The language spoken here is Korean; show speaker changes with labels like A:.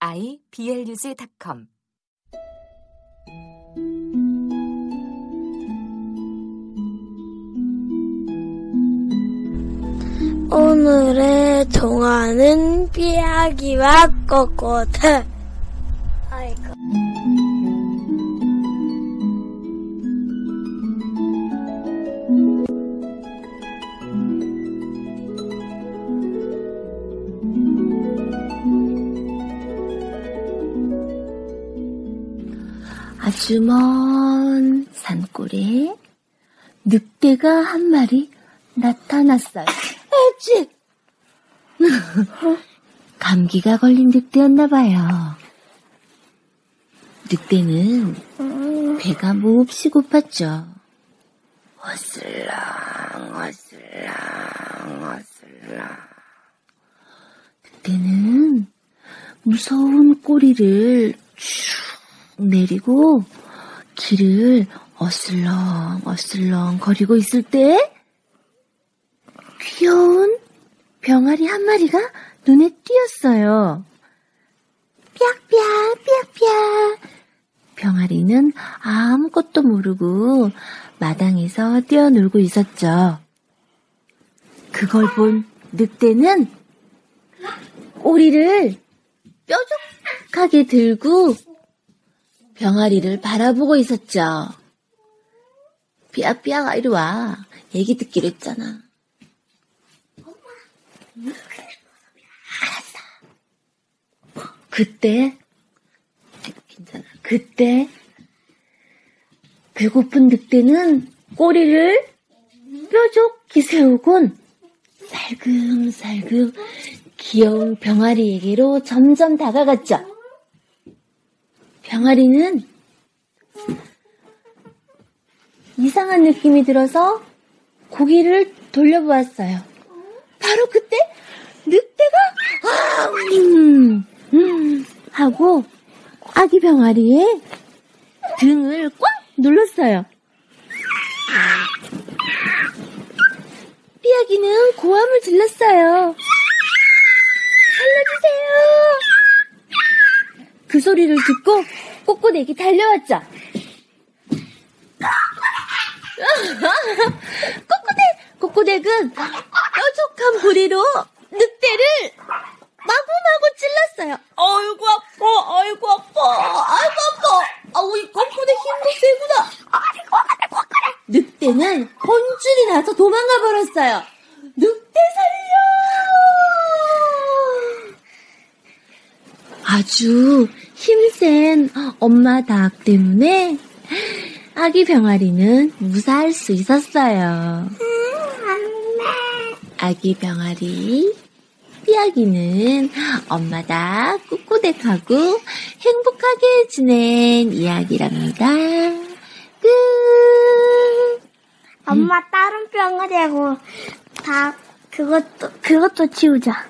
A: iblog.com
B: 오늘의 동화는 삐약이와 꼬꼬들. 아이고.
A: 아주 먼 산골에 늑대가 한 마리 나타났어요. 에찌! 감기가 걸린 늑대였나 봐요. 늑대는 배가 몹시 고팠죠. 어슬렁, 어슬렁, 어슬렁. 늑대는 무서운 꼬리를 쭉 내리고 길을 어슬렁 어슬렁 거리고 있을 때 귀여운 병아리 한 마리가 눈에 띄었어요. 삐약삐약 삐약삐약 병아리는 아무것도 모르고 마당에서 뛰어놀고 있었죠. 그걸 본 늑대는 꼬리를 뾰족하게 들고 병아리를 바라보고 있었죠. 삐약삐약 이리 와. 얘기 듣기로 했잖아. 알았어. 그때 괜찮아. 그때 배고픈 늑대는 꼬리를 뾰족히 세우곤 살금살금 귀여운 병아리에게로 점점 다가갔죠. 병아리는 이상한 느낌이 들어서 고개를 돌려보았어요. 바로 그때 늑대가 아, 음, 음 하고 아기 병아리의 등을 꽉 눌렀어요. 삐약이는 고함을 질렀어요. 살려주세요. 그 소리를 듣고 꼬꼬댁이 달려왔죠. 꼬꼬댁! 꼬꼬댁은 뾰족한 부리로 늑대를 마구마구 찔렀어요. 아이고 아파, 아이고 아파, 아이고 아파. 아우 이 꼬꼬댁 힘도 세구나. 늑대는 혼쭐이 나서 도망가 버렸어요. 늑대 살려! 아주 힘센 엄마 닭 때문에 아기 병아리는 무사할 수 있었어요. 아기 병아리 삐약이는 엄마 닭 꾸꾸댁하고 행복하게 지낸 이야기랍니다. 끝!
B: 엄마 다른 병아리하고 다 그것도 그것도 치우자.